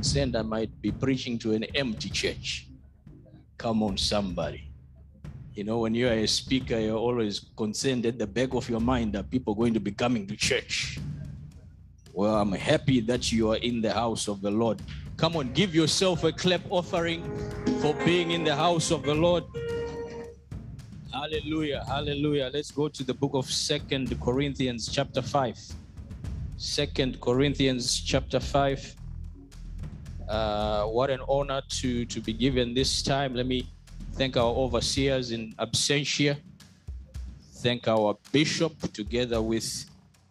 concerned I might be preaching to an empty church. Come on, somebody. You know, when you're a speaker, you're always concerned at the back of your mind that people are going to be coming to church. Well, I'm happy that you are in the house of the Lord. Come on, give yourself a clap offering for being in the house of the Lord. Hallelujah. Hallelujah. Let's go to the book of Second Corinthians chapter 5. Second Corinthians chapter 5. Uh, what an honor to, to be given this time. Let me thank our overseers in absentia. Thank our bishop together with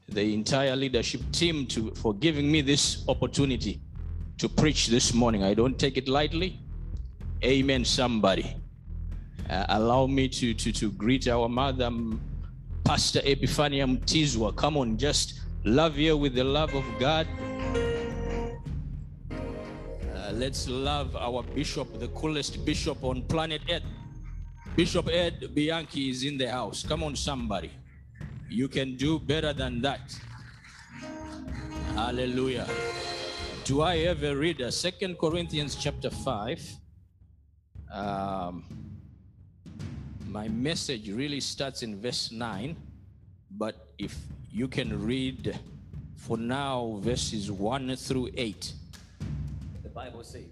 the entire leadership team to, for giving me this opportunity to preach this morning. I don't take it lightly. Amen, somebody. Uh, allow me to, to, to greet our mother, um, Pastor Epiphania Mtizwa. Come on, just love you with the love of God. Uh, let's love our bishop, the coolest bishop on planet Earth. Bishop Ed Bianchi is in the house. Come on, somebody. You can do better than that. Hallelujah. Do I ever read a Second Corinthians chapter 5? Um, my message really starts in verse 9, but if you can read for now verses 1 through 8. Bible says,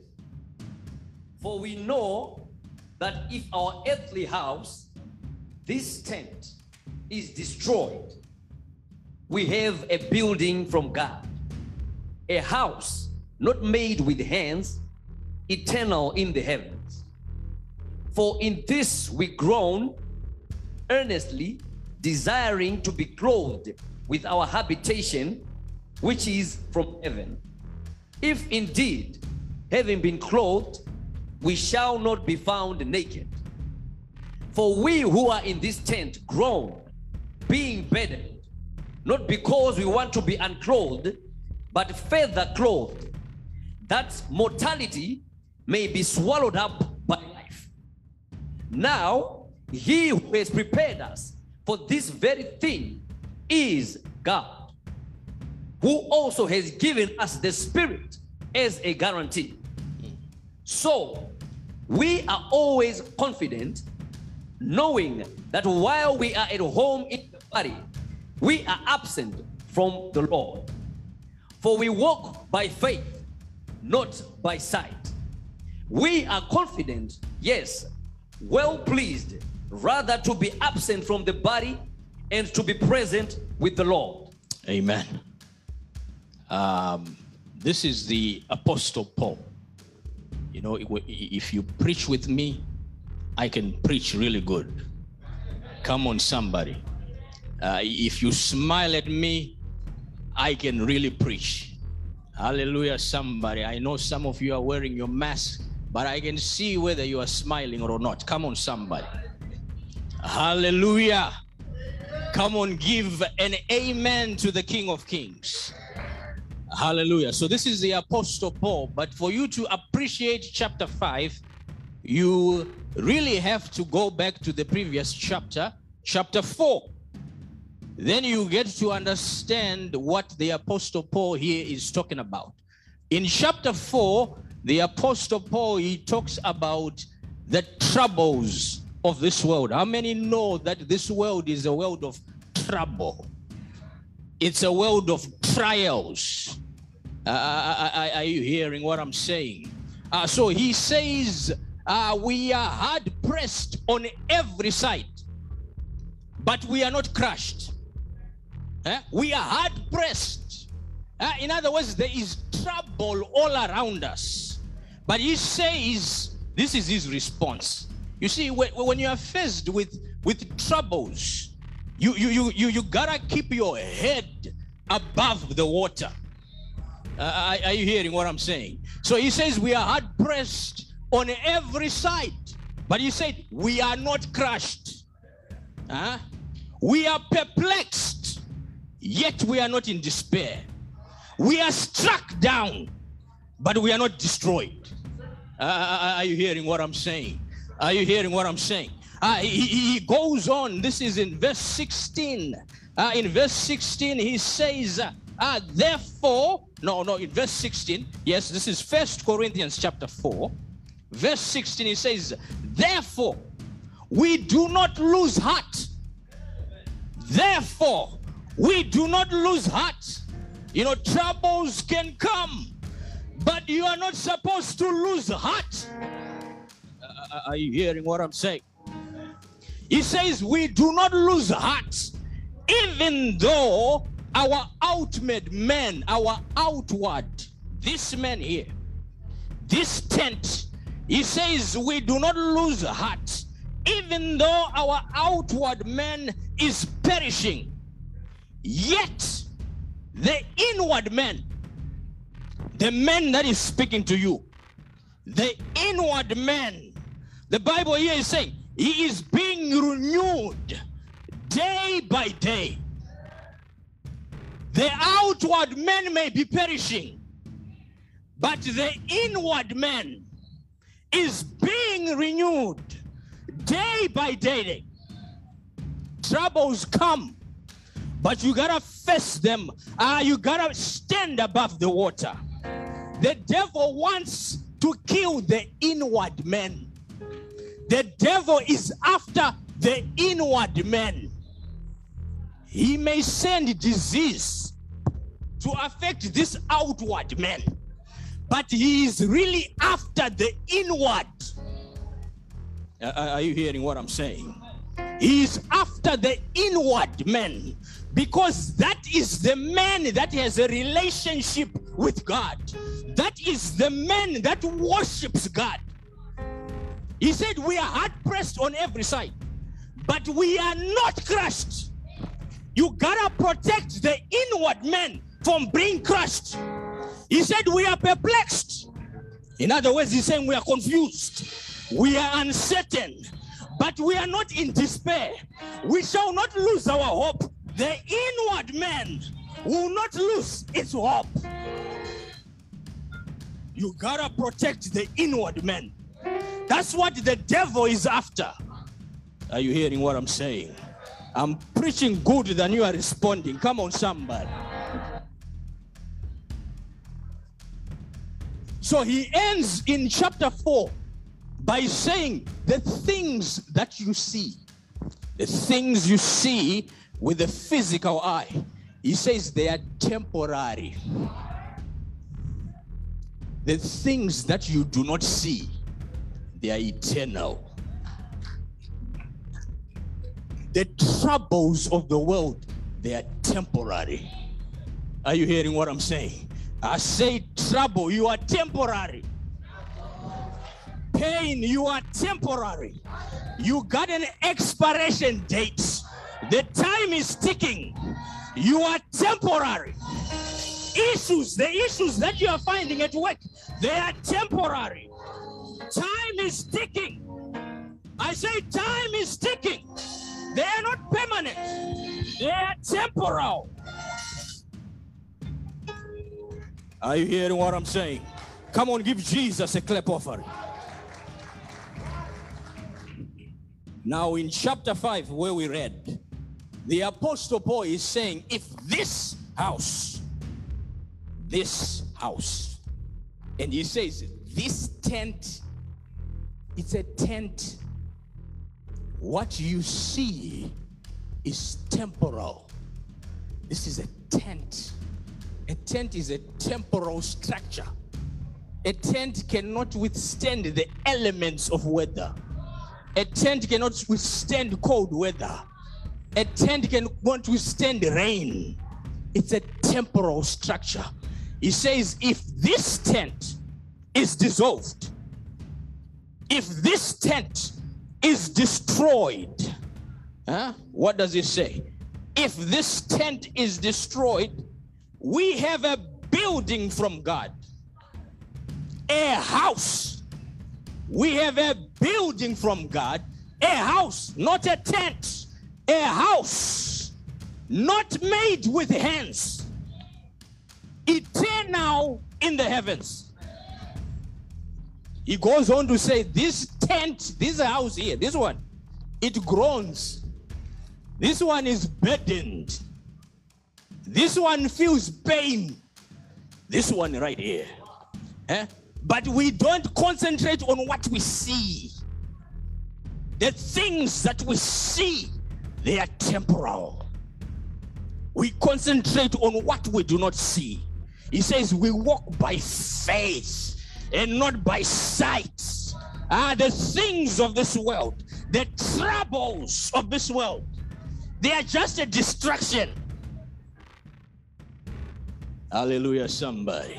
For we know that if our earthly house, this tent, is destroyed, we have a building from God, a house not made with hands, eternal in the heavens. For in this we groan, earnestly desiring to be clothed with our habitation, which is from heaven. If indeed, having been clothed, we shall not be found naked. For we who are in this tent groan, being burdened, not because we want to be unclothed, but further clothed, that mortality may be swallowed up by life. Now, he who has prepared us for this very thing is God, who also has given us the Spirit as a guarantee. So, we are always confident, knowing that while we are at home in the body, we are absent from the Lord. For we walk by faith, not by sight. We are confident, yes, well pleased, rather to be absent from the body and to be present with the Lord. Amen. Um, this is the Apostle Paul. You know, if you preach with me, I can preach really good. Come on, somebody. Uh, if you smile at me, I can really preach. Hallelujah, somebody. I know some of you are wearing your mask, but I can see whether you are smiling or not. Come on, somebody. Hallelujah. Come on, give an amen to the King of Kings. Hallelujah. So, this is the Apostle Paul, but for you to appreciate chapter 5, you really have to go back to the previous chapter, chapter 4. Then you get to understand what the Apostle Paul here is talking about. In chapter 4, the Apostle Paul he talks about the troubles of this world. How many know that this world is a world of trouble? It's a world of trials. Uh, are you hearing what I'm saying? Uh, so he says, uh, We are hard pressed on every side, but we are not crushed. Eh? We are hard pressed. Uh, in other words, there is trouble all around us. But he says, This is his response. You see, when, when you are faced with, with troubles, you, you, you, you, you gotta keep your head above the water. Uh, are you hearing what I'm saying? So he says, We are hard pressed on every side. But he said, We are not crushed. Uh, we are perplexed, yet we are not in despair. We are struck down, but we are not destroyed. Uh, are you hearing what I'm saying? Are you hearing what I'm saying? Uh, he, he goes on. This is in verse 16. Uh, in verse 16, he says, uh, uh, therefore, no, no, in verse 16, yes, this is First Corinthians chapter 4. Verse 16, he says, therefore, we do not lose heart. Therefore, we do not lose heart. You know, troubles can come, but you are not supposed to lose heart. Uh, are you hearing what I'm saying? He says, We do not lose heart, even though our outward man, our outward, this man here, this tent, he says, We do not lose heart, even though our outward man is perishing. Yet, the inward man, the man that is speaking to you, the inward man, the Bible here is saying, he is being renewed day by day. The outward man may be perishing, but the inward man is being renewed day by day. Troubles come, but you gotta face them. Uh, you gotta stand above the water. The devil wants to kill the inward man. The devil is after the inward man. He may send disease to affect this outward man, but he is really after the inward. Are you hearing what I'm saying? He is after the inward man because that is the man that has a relationship with God. That is the man that worships God. He said, We are hard pressed on every side, but we are not crushed. You gotta protect the inward man from being crushed. He said, We are perplexed. In other words, he's saying we are confused, we are uncertain, but we are not in despair. We shall not lose our hope. The inward man will not lose its hope. You gotta protect the inward man. That's what the devil is after. Are you hearing what I'm saying? I'm preaching good than you are responding. Come on, somebody. So he ends in chapter 4 by saying the things that you see, the things you see with the physical eye, he says they are temporary. The things that you do not see, they are eternal. The troubles of the world, they are temporary. Are you hearing what I'm saying? I say trouble, you are temporary. Pain, you are temporary. You got an expiration date. The time is ticking. You are temporary. Issues, the issues that you are finding at work, they are temporary. Time is ticking. I say time is ticking. They are not permanent. They are temporal. Are you hearing what I'm saying? Come on, give Jesus a clap offering. Now, in chapter 5, where we read, the Apostle Paul is saying, if this house, this house, and he says, this tent it's a tent. What you see is temporal. This is a tent. A tent is a temporal structure. A tent cannot withstand the elements of weather. A tent cannot withstand cold weather. A tent cannot withstand rain. It's a temporal structure. He says, if this tent is dissolved, if this tent is destroyed, huh? what does it say? If this tent is destroyed, we have a building from God, a house. We have a building from God, a house, not a tent, a house, not made with hands, eternal in the heavens. He goes on to say, This tent, this house here, this one, it groans. This one is burdened. This one feels pain. This one right here. Eh? But we don't concentrate on what we see. The things that we see, they are temporal. We concentrate on what we do not see. He says we walk by faith and not by sight. Ah, the things of this world, the troubles of this world, they are just a distraction. Hallelujah, somebody.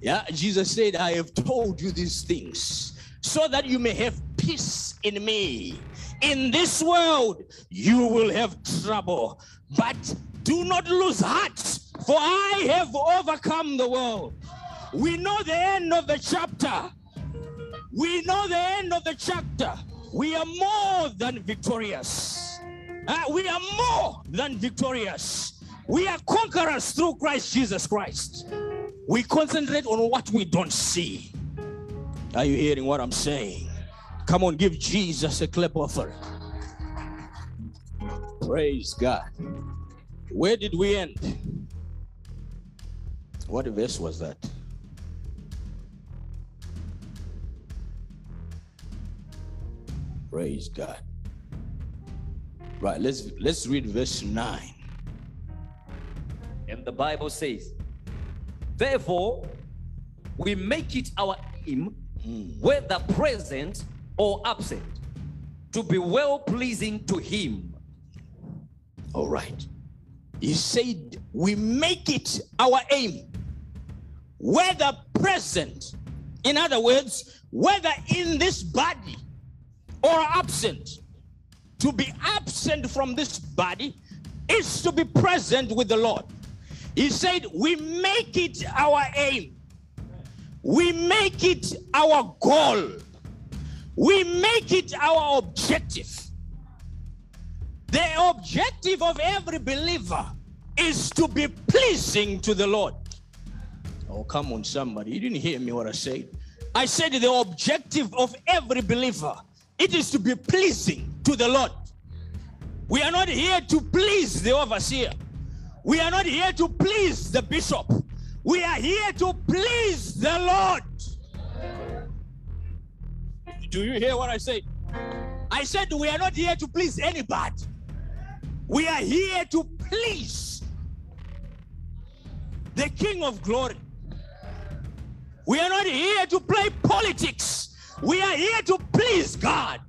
Yeah, Jesus said, I have told you these things so that you may have peace in me. In this world, you will have trouble, but do not lose heart, for I have overcome the world. We know the end of the chapter. We know the end of the chapter. We are more than victorious. Uh, we are more than victorious. We are conquerors through Christ Jesus Christ. We concentrate on what we don't see. Are you hearing what I'm saying? Come on, give Jesus a clap offer. Praise God. Where did we end? What verse was that? Praise God. Right, let's let's read verse 9. And the Bible says, Therefore, we make it our aim, whether present or absent, to be well pleasing to Him. All right. He said, We make it our aim, whether present, in other words, whether in this body or absent. To be absent from this body is to be present with the Lord. He said, We make it our aim, we make it our goal, we make it our objective. The objective of every believer is to be pleasing to the Lord. Oh, come on, somebody. You didn't hear me what I said. I said the objective of every believer it is to be pleasing to the Lord. We are not here to please the overseer. We are not here to please the bishop. We are here to please the Lord. Do you hear what I say? I said we are not here to please anybody. We are here to please the King of Glory. We are not here to play politics. We are here to please God.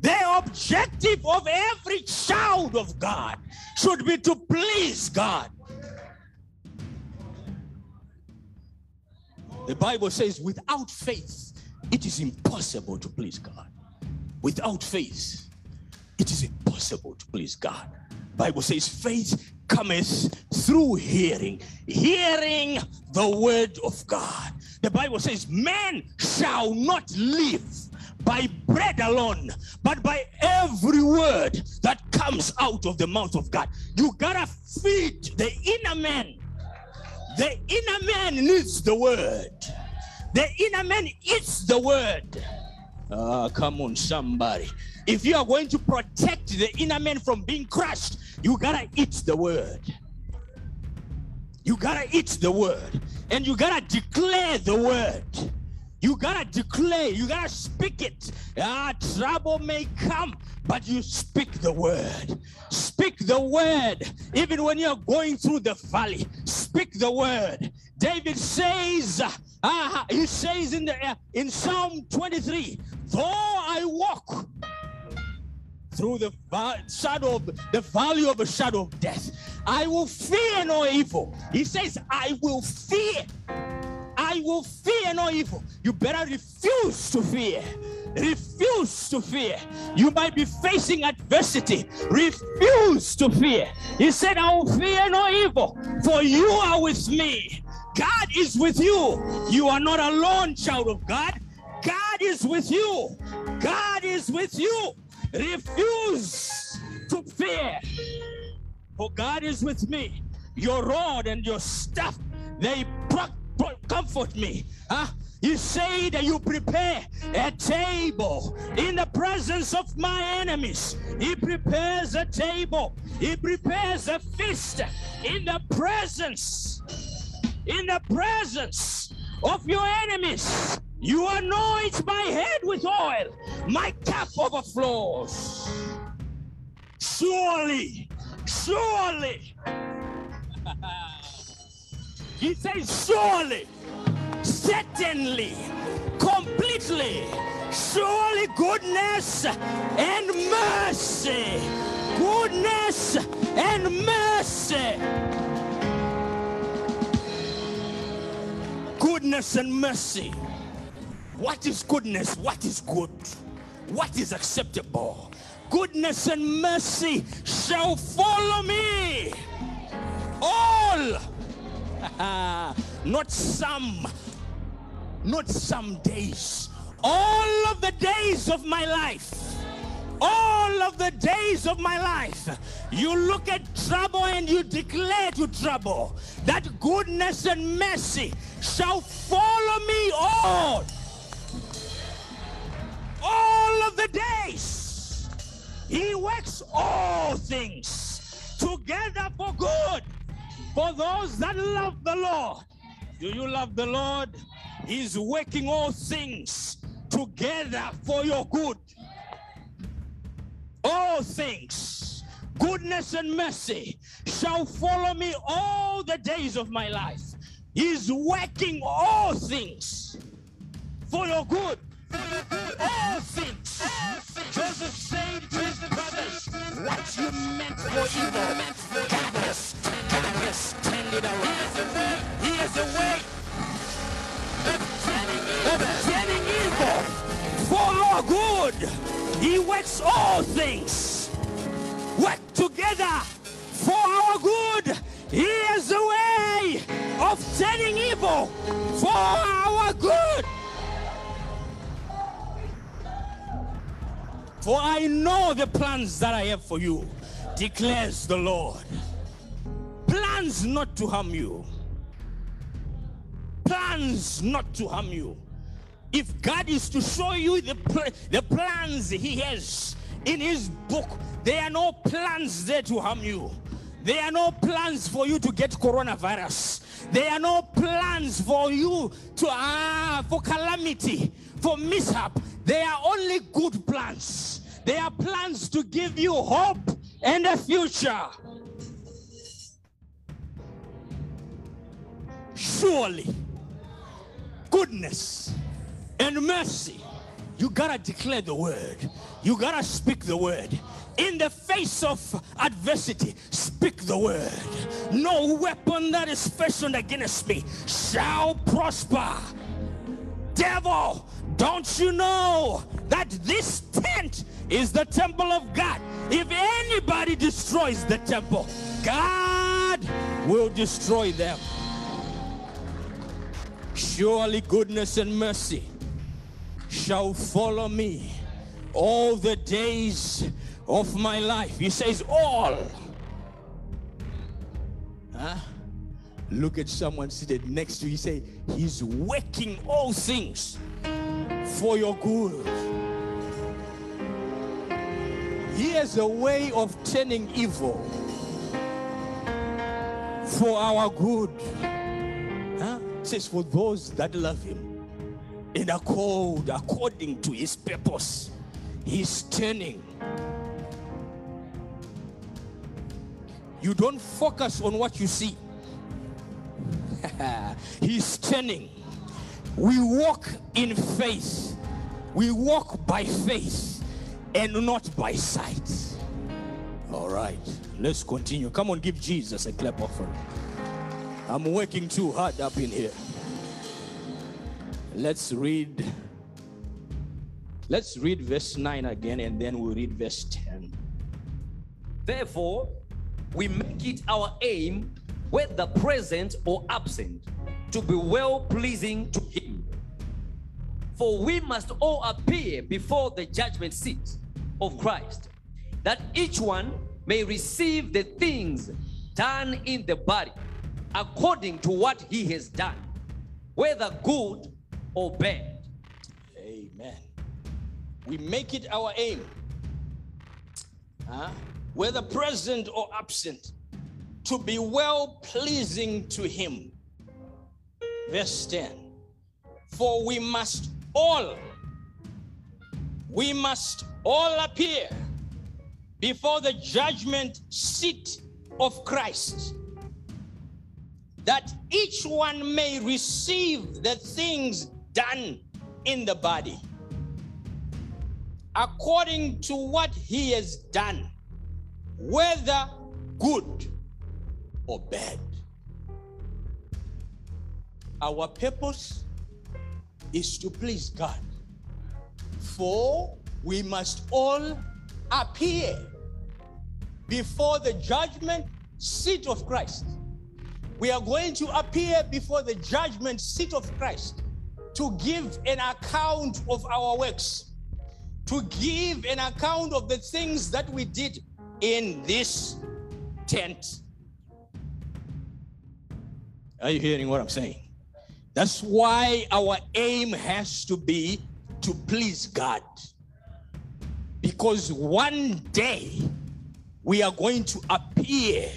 The objective of every child of God should be to please God. The Bible says, without faith, it is impossible to please God. Without faith, it is impossible to please God. Bible says, faith cometh through hearing, hearing the word of God. The Bible says, man shall not live by bread alone, but by every word that comes out of the mouth of God. You gotta feed the inner man. The inner man needs the word. The inner man eats the word. Ah, come on, somebody. If you are going to protect the inner man from being crushed, you gotta eat the word. You gotta eat the word. And you gotta declare the word. You gotta declare, you gotta speak it. Ah, trouble may come, but you speak the word. Speak the word. Even when you're going through the valley, speak the word. David says, ah, he says in the uh, in Psalm 23, though I walk through the shadow of the valley of a shadow of death, I will fear no evil. He says, I will fear. I will fear no evil. You better refuse to fear. Refuse to fear. You might be facing adversity. Refuse to fear. He said, I will fear no evil, for you are with me. God is with you. You are not alone, child of God. God is with you. God is with you. Refuse to fear. For God is with me. Your rod and your staff, they comfort me. Huh? He said, that You prepare a table in the presence of my enemies. He prepares a table, He prepares a feast in the presence, in the presence of your enemies. You anoint my head with oil, my cup overflows. Surely, surely. he says, Surely certainly, completely, surely goodness and mercy, goodness and mercy, goodness and mercy. What is goodness? What is good? What is acceptable? Goodness and mercy shall follow me all not some, not some days, all of the days of my life. All of the days of my life, you look at trouble and you declare to trouble that goodness and mercy shall follow me all. All of the days. He works all things together for good for those that love the Lord. Do you love the Lord? He's working all things together for your good. All things, goodness and mercy shall follow me all the days of my life. He's working all things for your good. All things. Joseph said to his brothers, What you meant for evil, God has, God has turned it around. He has a way of turning evil for our good. He works all things work together for our good. He has a way of turning evil for our good. For I know the plans that I have for you, declares the Lord. Plans not to harm you. Plans not to harm you. If God is to show you the, pl- the plans He has in His book, there are no plans there to harm you. There are no plans for you to get coronavirus. There are no plans for you to ah for calamity, for mishap. They are only good plans. They are plans to give you hope and a future. Surely, goodness and mercy. You gotta declare the word. You gotta speak the word. In the face of adversity, speak the word. No weapon that is fashioned against me shall prosper. Devil, don't you know that this tent is the temple of God? If anybody destroys the temple, God will destroy them. Surely goodness and mercy shall follow me all the days of my life. He says, All. Huh? Look at someone seated next to you. He say, He's working all things for your good. He has a way of turning evil for our good. Huh? Says, For those that love Him and are called according to His purpose, He's turning. You don't focus on what you see. He's turning. We walk in faith. We walk by faith and not by sight. All right, let's continue. Come on, give Jesus a clap offering. I'm working too hard up in here. Let's read. Let's read verse 9 again and then we'll read verse 10. Therefore, we make it our aim, whether present or absent, to be well pleasing to Him. For we must all appear before the judgment seat of Christ, that each one may receive the things done in the body according to what he has done, whether good or bad. Amen. We make it our aim, huh? whether present or absent, to be well pleasing to Him. Verse 10 For we must all, we must all appear before the judgment seat of Christ, that each one may receive the things done in the body according to what he has done, whether good or bad. Our purpose is to please God, for we must all appear before the judgment seat of Christ. We are going to appear before the judgment seat of Christ to give an account of our works, to give an account of the things that we did in this tent. Are you hearing what I'm saying? That's why our aim has to be to please God. Because one day we are going to appear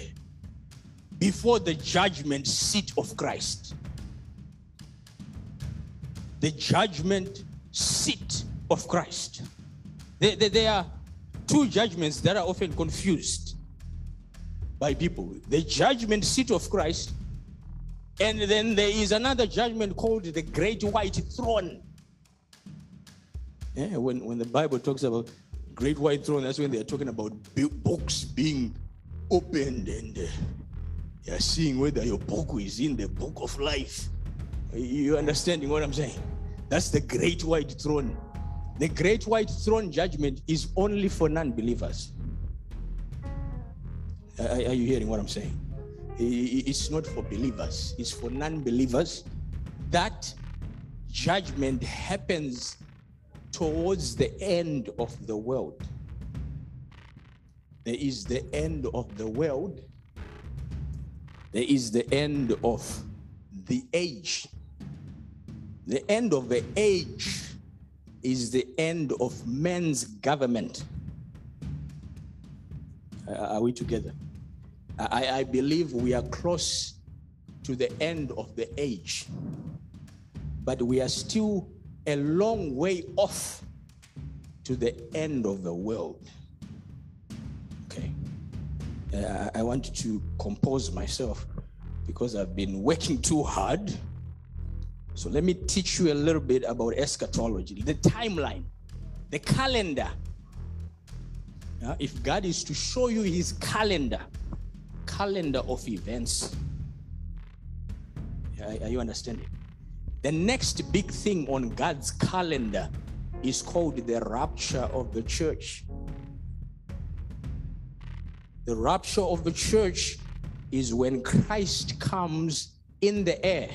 before the judgment seat of Christ. The judgment seat of Christ. There, there, there are two judgments that are often confused by people the judgment seat of Christ, and then there is another judgment called the great white throne. Yeah, when, when the Bible talks about great white throne, that's when they're talking about books being opened and uh, you're seeing whether your book is in the book of life. You understanding what I'm saying? That's the great white throne. The great white throne judgment is only for non believers. Are, are you hearing what I'm saying? It's not for believers, it's for non believers. That judgment happens towards the end of the world. There is the end of the world, there is the end of the age. The end of the age is the end of men's government. Are we together? I, I believe we are close to the end of the age, but we are still a long way off to the end of the world. Okay. Uh, I want to compose myself because I've been working too hard. So let me teach you a little bit about eschatology, the timeline, the calendar. Uh, if God is to show you his calendar, calendar of events, are, you understanding? The next big thing on God's calendar is called the rapture of the church. The rapture of the church is when Christ comes in the air.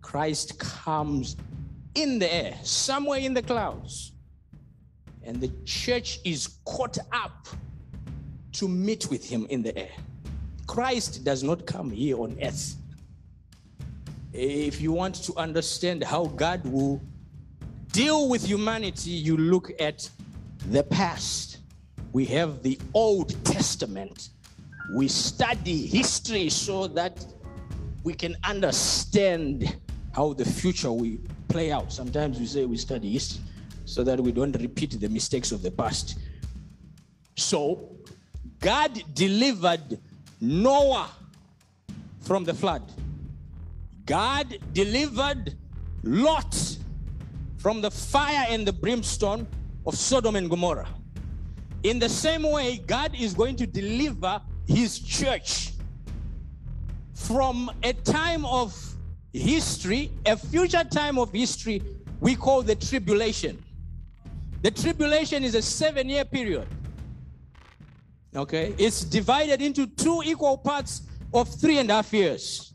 Christ comes in the air, somewhere in the clouds. And the church is caught up to meet with him in the air. Christ does not come here on earth. If you want to understand how God will deal with humanity, you look at the past. We have the Old Testament. We study history so that we can understand how the future will play out. Sometimes we say we study history so that we don't repeat the mistakes of the past. So, God delivered Noah from the flood. God delivered Lot from the fire and the brimstone of Sodom and Gomorrah. In the same way, God is going to deliver his church from a time of history, a future time of history we call the tribulation. The tribulation is a seven year period. Okay, it's divided into two equal parts of three and a half years.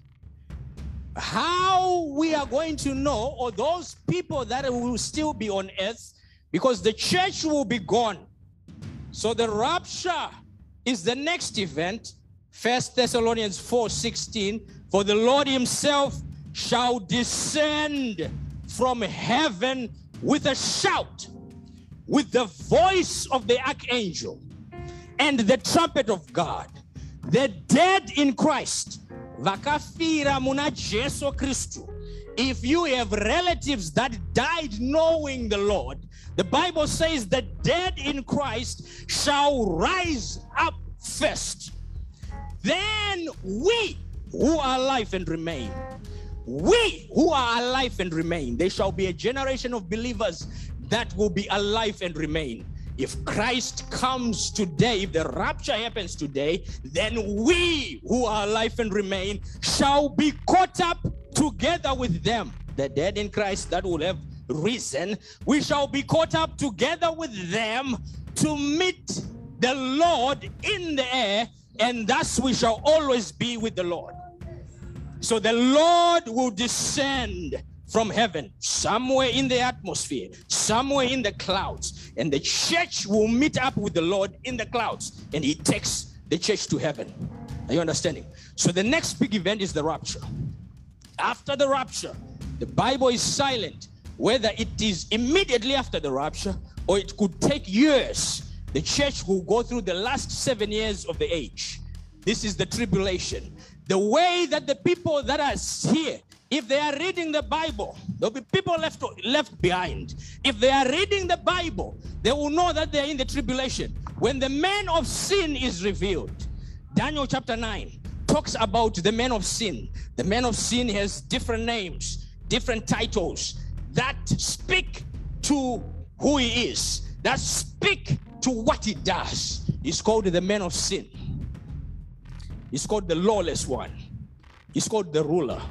How we are going to know, or those people that will still be on earth, because the church will be gone. So the rapture is the next event. First Thessalonians 4 16. For the Lord himself shall descend from heaven with a shout, with the voice of the archangel, and the trumpet of God. The dead in Christ, vakafira muna Jesu Christu. If you have relatives that died knowing the Lord, the Bible says the dead in Christ shall rise up first. Then we who are alive and remain, we who are alive and remain, there shall be a generation of believers that will be alive and remain. If Christ comes today, if the rapture happens today, then we who are alive and remain shall be caught up together with them. The dead in Christ that will have risen, we shall be caught up together with them to meet the Lord in the air, and thus we shall always be with the Lord. So the Lord will descend from heaven, somewhere in the atmosphere, somewhere in the clouds, and the church will meet up with the Lord in the clouds, and He takes the church to heaven. Are you understanding? So the next big event is the rapture. After the rapture, the Bible is silent whether it is immediately after the rapture or it could take years. The church will go through the last seven years of the age. This is the tribulation. The way that the people that are here, if they are reading the Bible, there'll be people left, left behind. If they are reading the Bible, they will know that they're in the tribulation. When the man of sin is revealed, Daniel chapter 9 talks about the man of sin. The man of sin has different names, different titles that speak to who he is, that speak to what he does. He's called the man of sin. He's called the lawless one. He's called the ruler.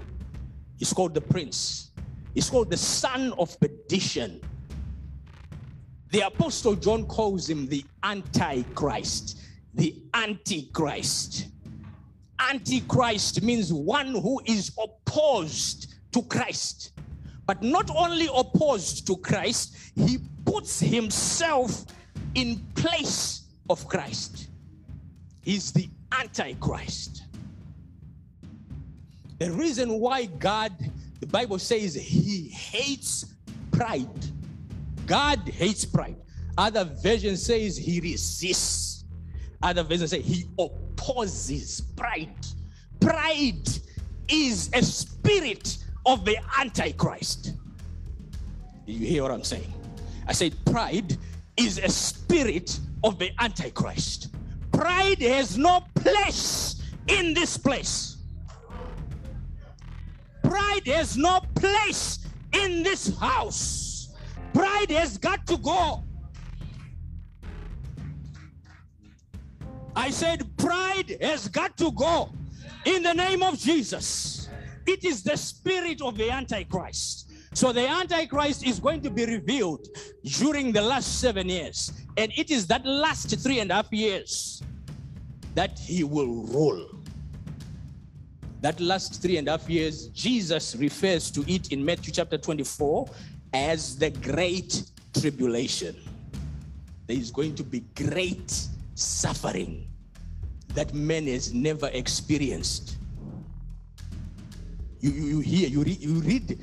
He's called the prince. He's called the son of perdition. The apostle John calls him the antichrist. The antichrist. Antichrist means one who is opposed to Christ. But not only opposed to Christ, he puts himself in place of Christ. He's the Antichrist. The reason why God, the Bible says, he hates pride. God hates pride. Other version says he resists. Other version say he opposes pride. Pride is a spirit of the Antichrist. You hear what I'm saying? I said, pride is a spirit of the Antichrist. Pride has no place in this place. Pride has no place in this house. Pride has got to go. I said, pride has got to go in the name of Jesus. It is the spirit of the Antichrist. So the Antichrist is going to be revealed during the last seven years. And it is that last three and a half years that he will rule. That last three and a half years, Jesus refers to it in Matthew chapter 24 as the great tribulation. There is going to be great suffering that man has never experienced. You, you, you hear, you read, you read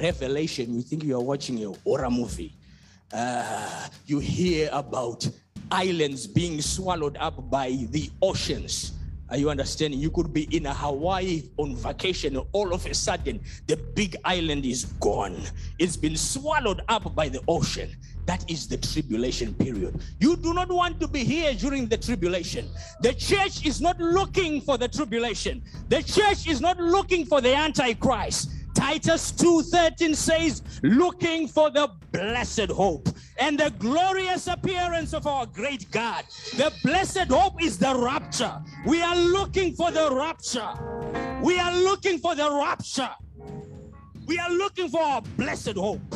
Revelation, you think you are watching a horror movie. Uh, you hear about islands being swallowed up by the oceans. Are you understanding? You could be in a Hawaii on vacation, and all of a sudden, the big island is gone. It's been swallowed up by the ocean. That is the tribulation period. You do not want to be here during the tribulation. The church is not looking for the tribulation. The church is not looking for the antichrist. Titus 2:13 says, looking for the blessed hope and the glorious appearance of our great God. The blessed hope is the rapture. We are looking for the rapture. We are looking for the rapture. We are looking for our blessed hope.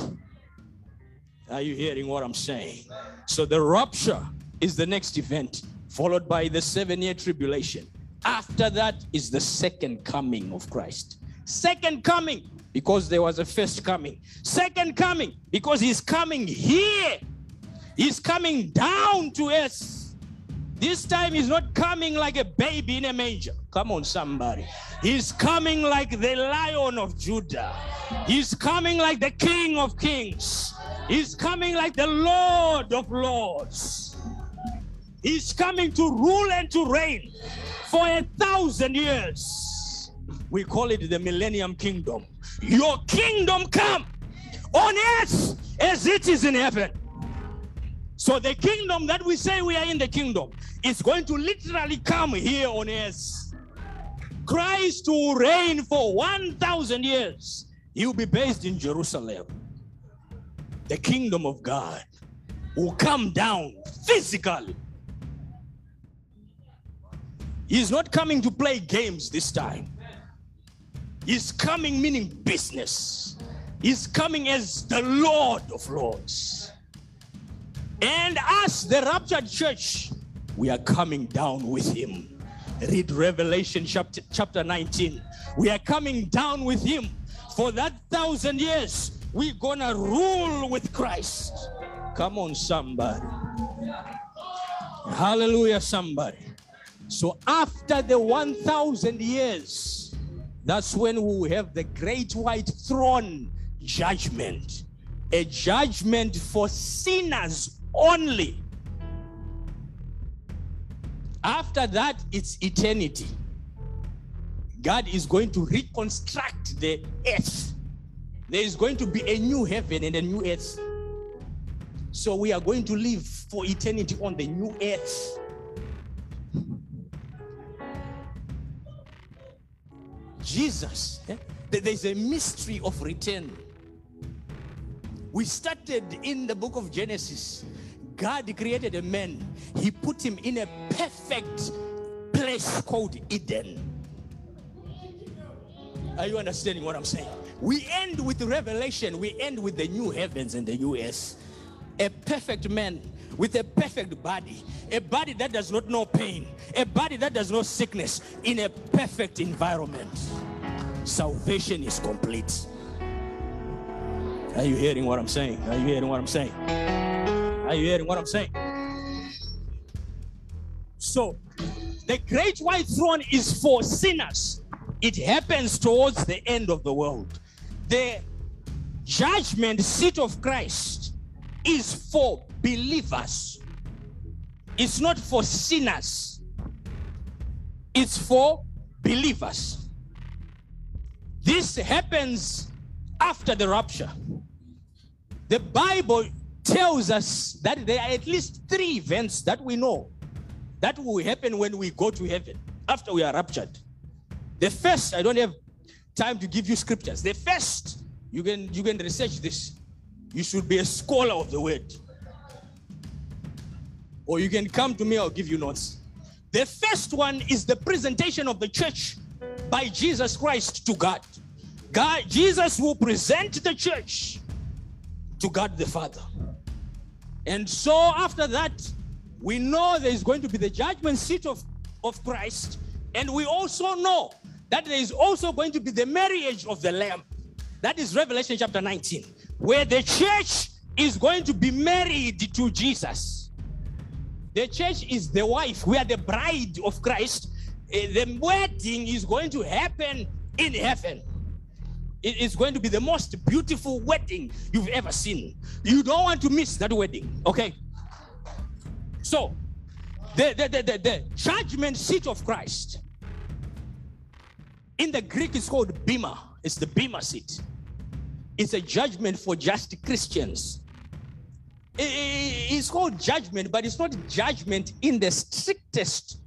Are you hearing what I'm saying? So the rapture is the next event, followed by the seven year tribulation. After that is the second coming of Christ. Second coming, because there was a first coming. Second coming, because he's coming here. He's coming down to us. This time he's not coming like a baby in a manger. Come on, somebody. He's coming like the lion of Judah. He's coming like the king of kings. He's coming like the Lord of lords. He's coming to rule and to reign for a thousand years. We call it the millennium kingdom. Your kingdom come on earth as it is in heaven. So the kingdom that we say we are in the kingdom is going to literally come here on earth. Christ will reign for 1,000 years. He will be based in Jerusalem. The kingdom of God will come down physically. He's not coming to play games this time. He's coming meaning business. He's coming as the Lord of Lords. And us, the raptured church, we are coming down with him. Read Revelation chapter, chapter 19. We are coming down with him for that thousand years. We're gonna rule with Christ. Come on, somebody. Hallelujah, somebody. So after the 1,000 years, that's when we will have the great white throne judgment. A judgment for sinners only. After that, it's eternity. God is going to reconstruct the earth. There is going to be a new heaven and a new earth. So we are going to live for eternity on the new earth. Jesus, eh? there's a mystery of return. We started in the book of Genesis. God created a man, He put him in a perfect place called Eden. Are you understanding what I'm saying? We end with revelation, we end with the new heavens and the new earth. A perfect man with a perfect body, a body that does not know pain, a body that does not sickness, in a perfect environment. Salvation is complete. Are you hearing what I'm saying? Are you hearing what I'm saying? Are you hearing what I'm saying? So, the great white throne is for sinners. It happens towards the end of the world. The judgment seat of Christ is for believers. It's not for sinners. It's for believers. This happens after the rapture. The Bible tells us that there are at least three events that we know that will happen when we go to heaven after we are raptured. The first, I don't have time to give you scriptures. The first, you can you can research this. You should be a scholar of the word. Or you can come to me, I'll give you notes. The first one is the presentation of the church by Jesus Christ to God. God Jesus will present the church to God the Father. And so after that, we know there is going to be the judgment seat of, of Christ. And we also know that there is also going to be the marriage of the Lamb. That is Revelation chapter 19, where the church is going to be married to Jesus. The church is the wife. We are the bride of Christ. Eh, The wedding is going to happen in heaven. It is going to be the most beautiful wedding you've ever seen. You don't want to miss that wedding, okay? So, the, the, the, the, the judgment seat of Christ in the Greek is called Bema. It's the Bema seat. It's a judgment for just Christians. It's called judgment, but it's not judgment in the strictest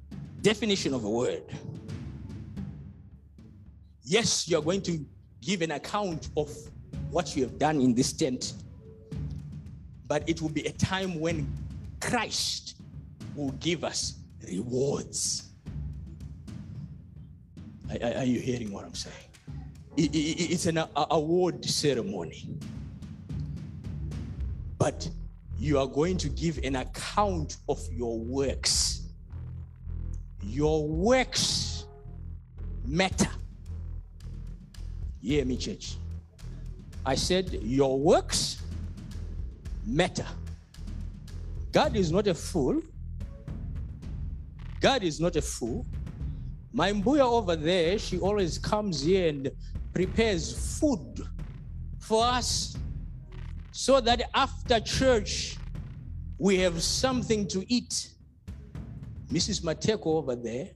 definition of the word. Yes, you're going to give an account of what you have done in this tent, but it will be a time when Christ will give us rewards. Are, you hearing what I'm saying? It's an award ceremony. But you are going to give an account of your works. Your works matter. Hear me, church. I said, Your works matter. God is not a fool. God is not a fool. My mbuya over there, she always comes here and prepares food for us so that after church we have something to eat. Mrs. Mateko over there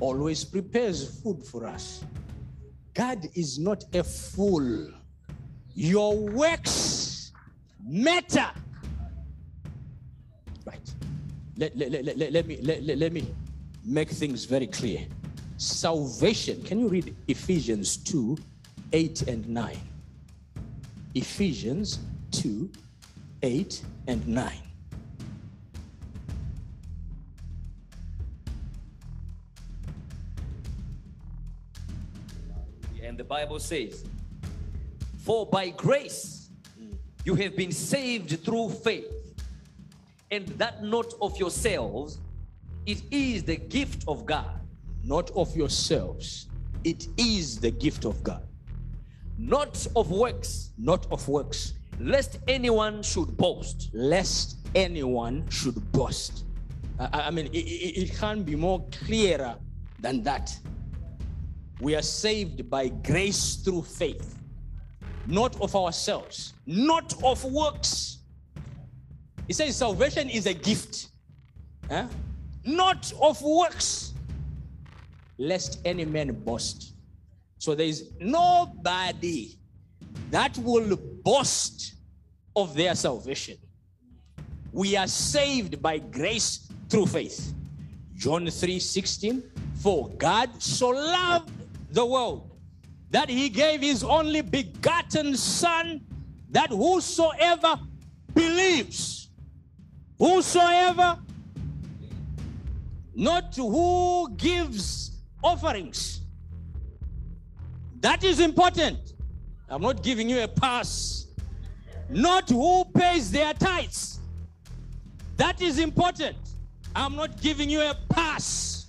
always prepares food for us. God is not a fool. Your works matter. Right. Let, let, let, let, let me, let, let, let me make things very clear. Salvation, can you read Ephesians 2 8 and 9? Ephesians 2 8 and 9. And the Bible says, For by grace you have been saved through faith, and that not of yourselves, it is the gift of God, Not of yourselves, it is the gift of God, not of works, not of works, lest anyone should boast. lest anyone should boast. I, I- mean, it, it, it can't be more clearer than that. We are saved by grace through faith, not of ourselves, not of works. He says salvation is a gift, huh? not of works, lest any man boast. So there is nobody that will boast of their salvation. We are saved by grace through faith. John 3 16. For God so loved the world that he gave his only begotten Son, that whosoever believes, whosoever, not who gives offerings. That is important. I'm not giving you a pass. Not who pays their tithes. That is important. I'm not giving you a pass.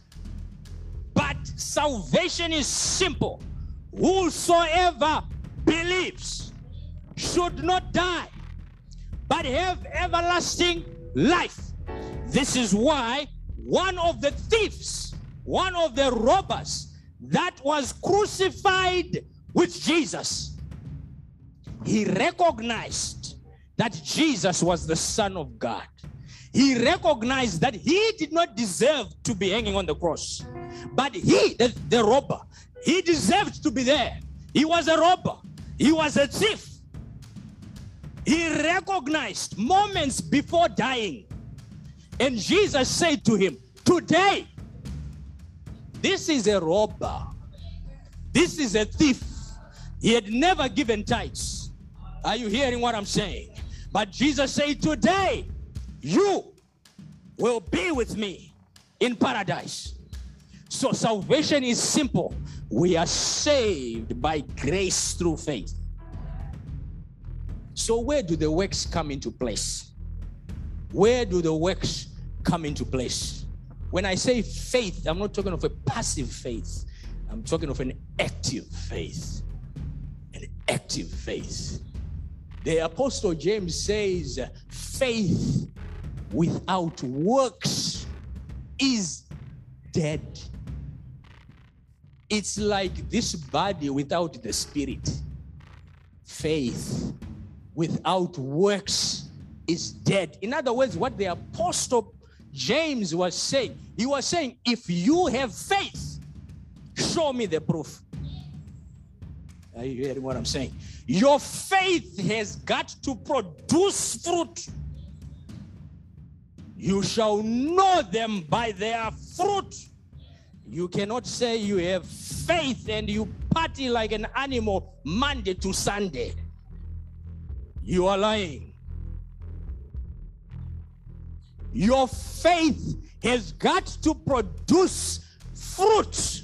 But salvation is simple. Whosoever believes should not die, but have everlasting life. This is why one of the thieves, one of the robbers that was crucified with Jesus, he recognized that Jesus was the Son of God. He recognized that he did not deserve to be hanging on the cross, but he, the, the robber, he deserved to be there. He was a robber, he was a thief. He recognized moments before dying, and Jesus said to him, Today, this is a robber, this is a thief. He had never given tithes. Are you hearing what I'm saying? But Jesus said, Today, you will be with me in paradise. So salvation is simple. We are saved by grace through faith. So, where do the works come into place? Where do the works come into place? When I say faith, I'm not talking of a passive faith, I'm talking of an active faith. An active faith. The Apostle James says, faith without works is dead. It's like this body without the spirit. Faith without works is dead. In other words, what the Apostle James was saying, he was saying, if you have faith, show me the proof. Are you hearing what I'm saying? Your faith has got to produce fruit. You shall know them by their fruit. You cannot say you have faith and you party like an animal Monday to Sunday. You are lying. Your faith has got to produce fruit.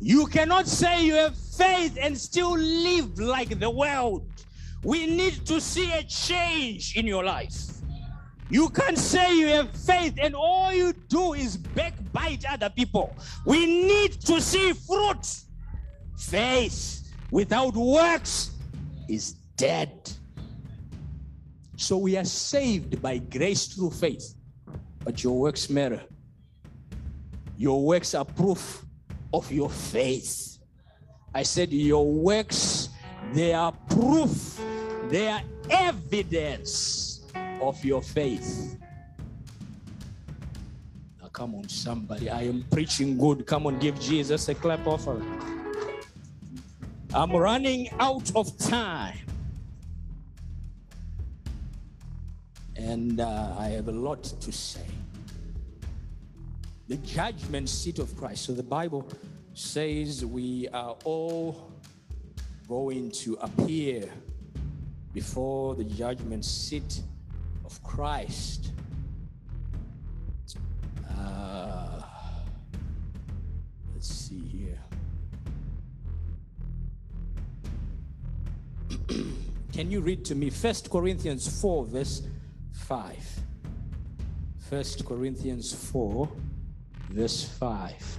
You cannot say you have faith and still live like the world. We need to see a change in your life. You can't say you have faith and all you do is backbite other people. We need to see fruit. Faith without works is dead. So we are saved by grace through faith, but your works matter. Your works are proof of your faith. I said, Your works, they are proof, they are evidence of your faith. Now, come on, somebody. I am preaching good. Come on, give Jesus a clap offer. I'm running out of time. And uh, I have a lot to say. The judgment seat of Christ. So the Bible says we are all going to appear before the judgment seat of Christ. Uh, let's see here. Can you read to me First Corinthians 4, verse 5? First Corinthians 4, verse 5.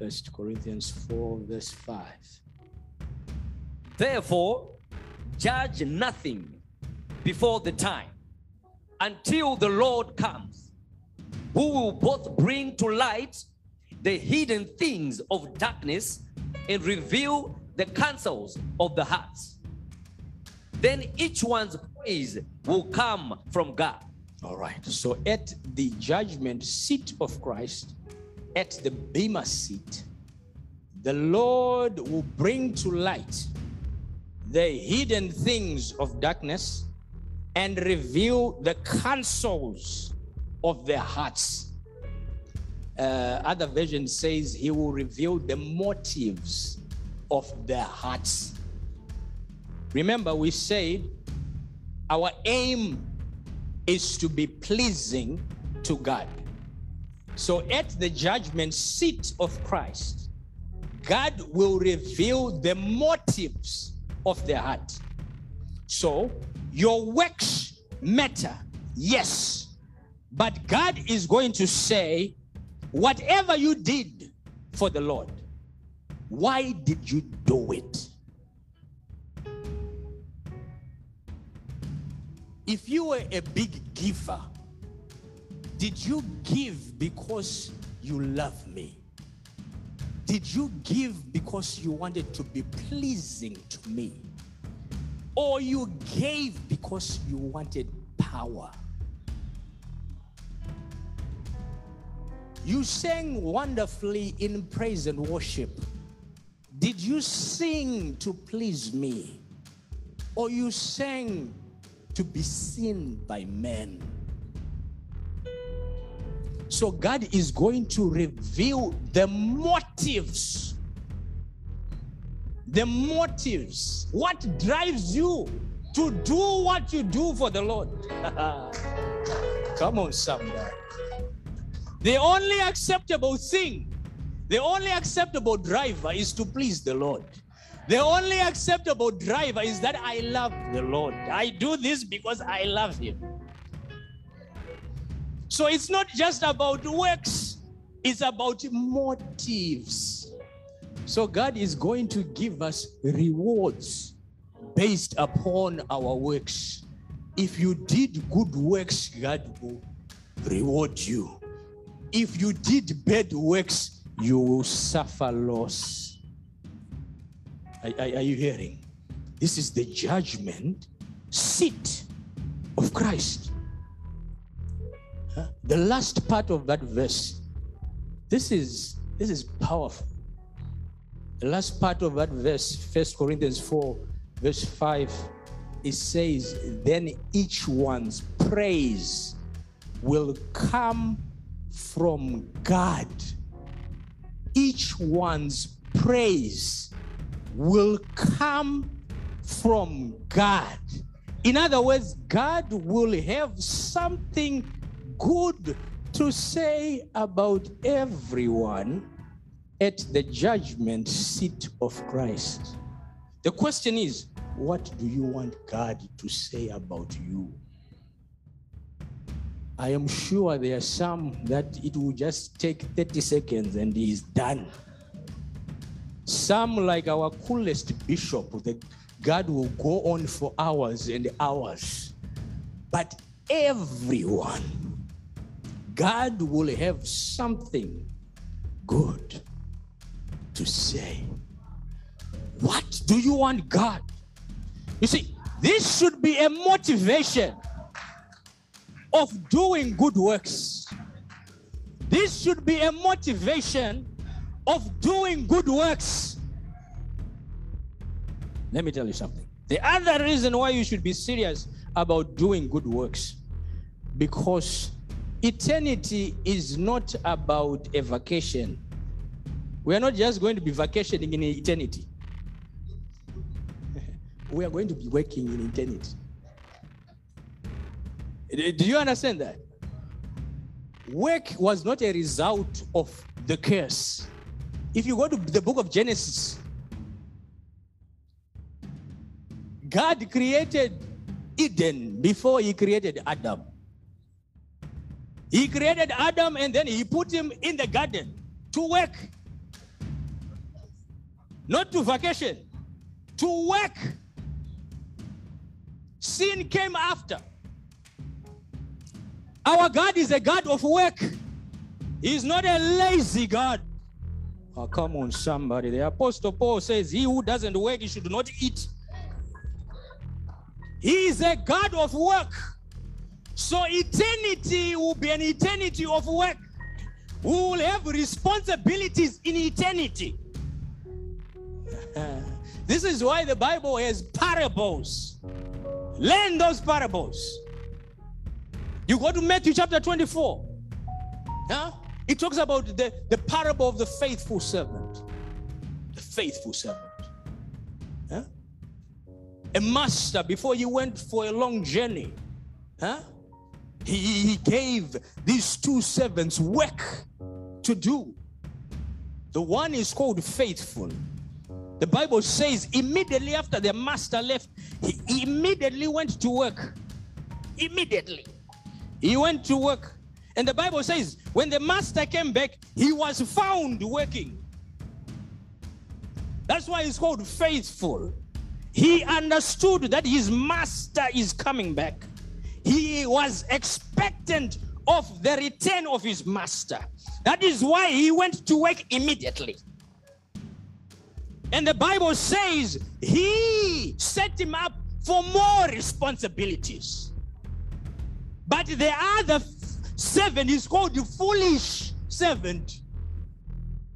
First Corinthians 4, verse 5. Therefore, judge nothing before the time until the Lord comes, who will both bring to light the hidden things of darkness and reveal the counsels of the hearts. Then each one's praise will come from God. All right. So at the judgment seat of Christ, at the Bema seat, the Lord will bring to light the hidden things of darkness and reveal the counsels of their hearts. Uh, other version says he will reveal the motives of their hearts. Remember, we said our aim is to be pleasing to God. So at the judgment seat of Christ, God will reveal the motives of the heart. So your works matter, yes. But God is going to say, whatever you did for the Lord, why did you do it? If you were a big giver, did you give because you love me? Did you give because you wanted to be pleasing to me? Or you gave because you wanted power? You sang wonderfully in praise and worship. Did you sing to please me? Or you sang to be seen by men? So God is going to reveal the motives. The motives. What drives you to do what you do for the Lord? Come on, somebody. The only acceptable thing, the only acceptable driver is to please the Lord. The only acceptable driver is that I love the Lord. I do this because I love Him. So it's not just about works, it's about motives. So God is going to give us rewards based upon our works. If you did good works, God will reward you. If you did bad works, you will suffer loss. Are, are, are you hearing? This is the judgment seat of Christ. The last part of that verse. This is this is powerful. The last part of that verse, First Corinthians 4, verse 5, it says, Then each one's praise will come from God. Each one's praise will come from God. In other words, God will have something good to say about everyone at the judgment seat of Christ. The question is, what do you want God to say about you? I am sure there are some that it will just take 30 seconds and he's done. Some, like our coolest bishop, that God will go on for hours and hours. But everyone, God will have something good to say. What do you want God? You see, this should be a motivation of doing good works. This should be a motivation of doing good works. Let me tell you something. The other reason why you should be serious about doing good works because eternity is not about a vacation. We are not just going to be vacationing in eternity. we are going to be working in eternity. Do you understand that? Work was not a result of the curse. If you go to the book of Genesis, God created Eden before he created Adam. He created Adam and then he put him in the garden to work. Not to vacation, to work. Sin came after. Our God is a God of work. He's not a lazy God. Oh, come on, somebody. The Apostle Paul says, He who doesn't work, he should not eat. He is a God of work. So eternity will be an eternity of work. We will have responsibilities in eternity. this is why the Bible has parables. Learn those parables. You go to Matthew chapter 24. Huh? It talks about the, the parable of the faithful servant. The faithful servant. Huh? A master, before he went for a long journey, huh? He, he gave these two servants work to do. The one is called faithful. The Bible says immediately after the master left, he immediately went to work. Immediately. He went to work. And the Bible says, when the master came back, he was found working. That's why he's called faithful. He understood that his master is coming back. He was expectant of the return of his master. That is why he went to work immediately. And the Bible says he set him up for more responsibilities. But the other seven is called the foolish servant.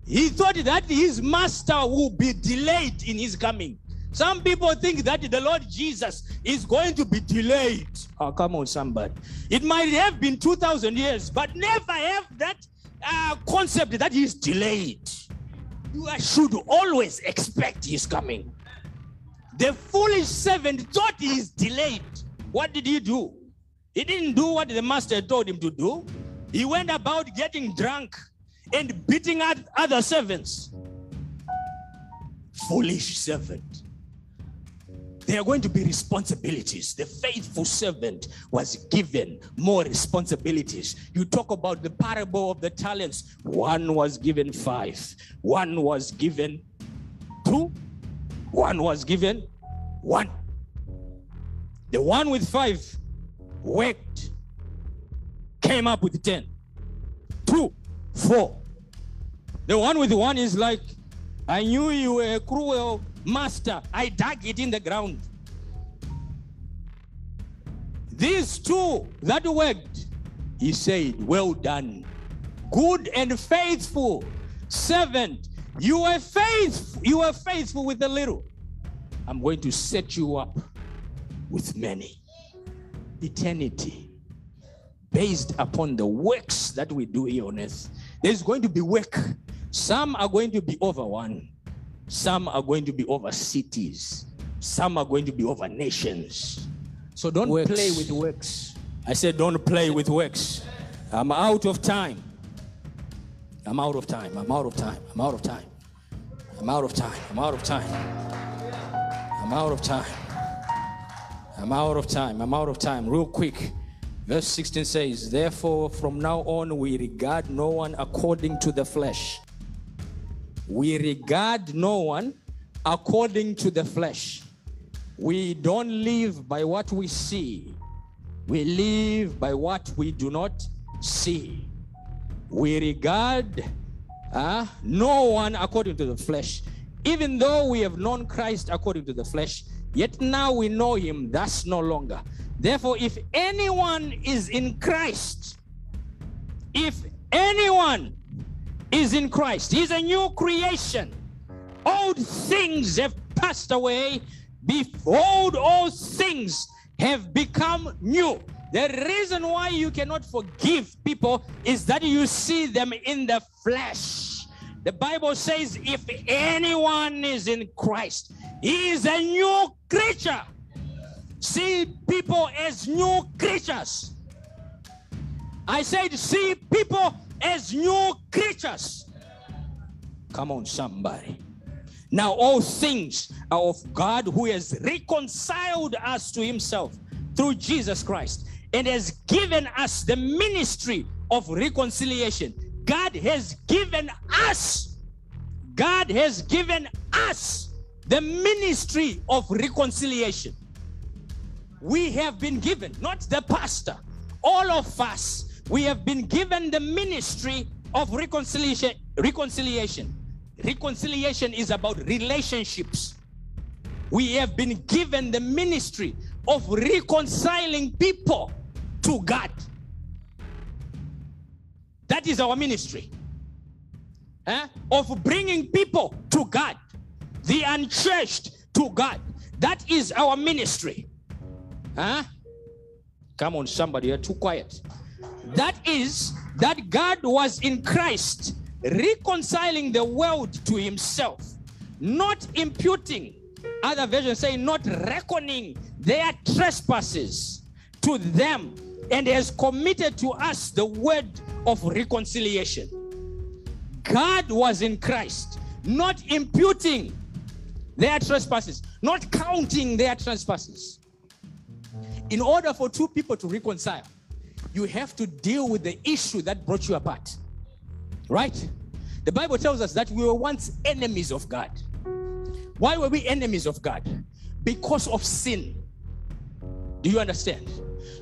He thought that his master would be delayed in his coming. Some people think that the Lord Jesus is going to be delayed. Oh, come on, somebody. It might have been 2,000 years, but never have that uh, concept that he's delayed. You should always expect his coming. The foolish servant thought he is delayed. What did he do? He didn't do what the master told him to do. He went about getting drunk and beating other servants. Foolish servant. There are going to be responsibilities. The faithful servant was given more responsibilities. You talk about the parable of the talents. One was given five, one was given two, one was given one. The one with five worked, came up with ten, two, four. The one with one is like, I knew you were cruel master. I dug it in the ground. These two that worked, he said, Well done, good and faithful servant. You were faithful, you were faithful with the little. I'm going to set you up with many eternity based upon the works that we do here on earth. There's going to be work. Some are going to be over one, some are going to be over cities, some are going to be over nations. So don't works. play with works. I said, don't play with works. I'm out of time. I'm out of time. I'm out of time. I'm out of time. I'm out of time. I'm out of time. I'm out of time. I'm out of time. I'm out of time. Real quick. Verse 16 says, Therefore, from now on, we regard no one according to the flesh. We regard no one according to the flesh. We don't live by what we see, we live by what we do not see. We regard uh, no one according to the flesh. Even though we have known Christ according to the flesh, yet now we know him thus no longer. Therefore, if anyone is in Christ, if anyone is in Christ, he's a new creation. Old things have passed away. Behold, all things have become new. The reason why you cannot forgive people is that you see them in the flesh. The Bible says, if anyone is in Christ, he is a new creature. See people as new creatures. I said, see people as new creatures. Come on, somebody. Now, all things are of God who has reconciled us to himself through Jesus Christ and has given us the ministry of reconciliation. God has given us, God has given us the ministry of reconciliation. We have been given, not the pastor, all of us, we have been given the ministry of reconciliation. Reconciliation. Reconciliation is about relationships. We have been given the ministry of reconciling people to God. That is our ministry. Eh? Of bringing people to God, the unchurched to God. That is our ministry. Huh? Come on, somebody, you're too quiet. That is that God was in Christ reconciling the world to himself, not imputing, other versions say, not reckoning their trespasses to them, and has committed to us the word of reconciliation. God was in Christ, not imputing their trespasses, not counting their trespasses. In order for two people to reconcile, you have to deal with the issue that brought you apart. Right? The Bible tells us that we were once enemies of God. Why were we enemies of God? Because of sin. Do you understand?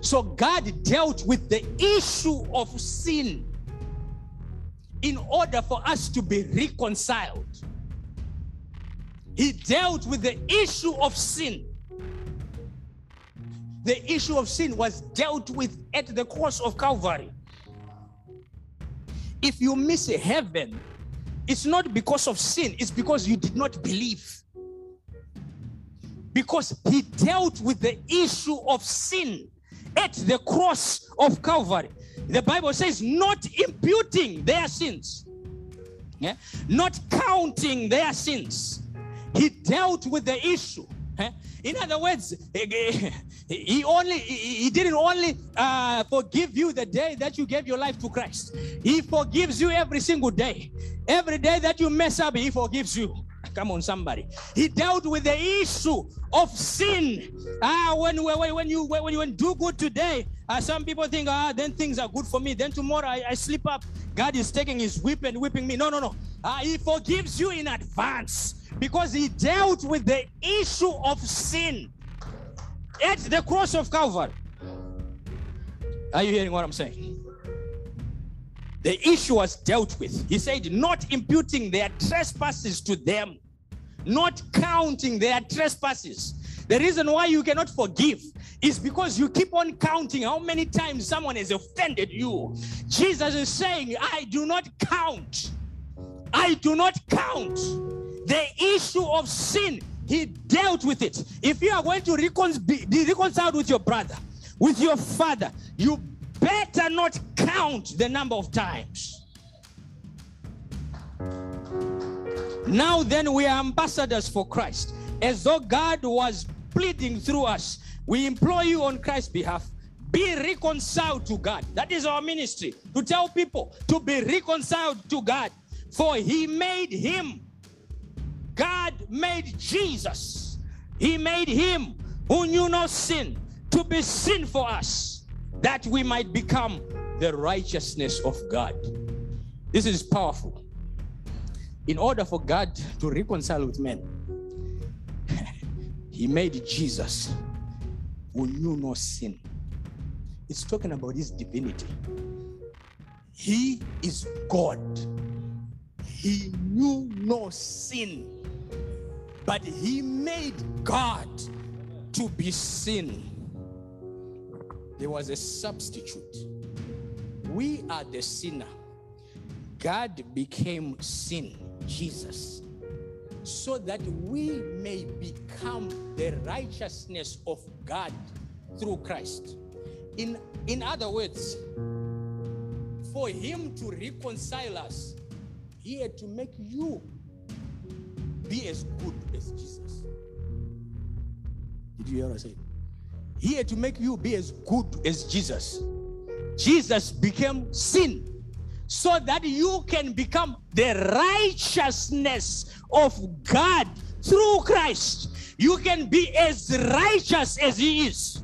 So God dealt with the issue of sin in order for us to be reconciled. He dealt with the issue of sin. The issue of sin was dealt with at the cross of Calvary. If you miss heaven, it's not because of sin, it's because you did not believe. Because he dealt with the issue of sin at the cross of Calvary. The Bible says, not imputing their sins, yeah? not counting their sins. He dealt with the issue. In other words, he only he didn't only uh, forgive you the day that you gave your life to Christ. He forgives you every single day. Every day that you mess up, he forgives you. Come on, somebody. He dealt with the issue of sin. Ah, when when, when you when you do good today, uh, some people think, ah, then things are good for me. Then tomorrow I, I slip up. God is taking his whip and whipping me. No, no, no. Uh, he forgives you in advance because he dealt with the issue of sin at the cross of Calvary. Are you hearing what I'm saying? The issue was dealt with. He said, not imputing their trespasses to them, not counting their trespasses. The reason why you cannot forgive is because you keep on counting how many times someone has offended you. Jesus is saying, I do not count. I do not count the issue of sin, he dealt with it. If you are going to recon- be, reconciled with your brother, with your father, you better not count the number of times. Now then, we are ambassadors for Christ. As though God was pleading through us, we implore you on Christ's behalf be reconciled to God. That is our ministry to tell people to be reconciled to God. For he made him God made Jesus. He made him who knew no sin to be sin for us, that we might become the righteousness of God. This is powerful. In order for God to reconcile with men, he made Jesus who knew no sin. It's talking about his divinity. He is God. He knew no sin, but he made God to be sin. There was a substitute. We are the sinner. God became sin, Jesus, so that we may become the righteousness of God through Christ. In, in other words, for him to reconcile us, he had to make you be as good as Jesus. Did you hear what I said? He had to make you be as good as Jesus. Jesus became sin so that you can become the righteousness of God through Christ. You can be as righteous as He is.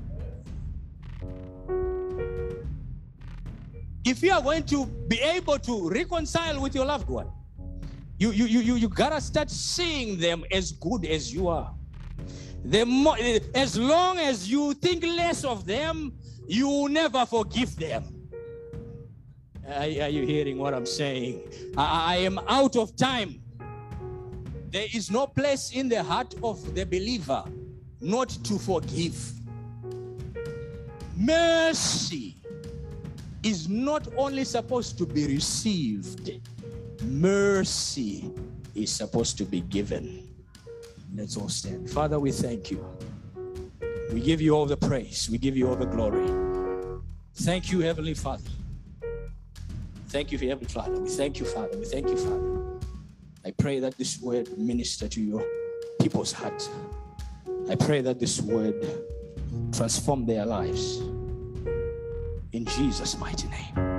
If you are going to be able to reconcile with your loved one, you, you, you, you, gotta start seeing them as good as you are. The more, as long as you think less of them, you will never forgive them. Are, you hearing what I'm saying? I am out of time. There is no place in the heart of the believer not to forgive. Mercy is not only supposed to be received, mercy is supposed to be given. Let's all stand. Father, we thank you. We give you all the praise, we give you all the glory. Thank you, Heavenly Father. Thank you, for Heavenly Father. We thank you, Father. We thank you, Father. I pray that this word minister to your people's heart. I pray that this word transform their lives. In Jesus' mighty name.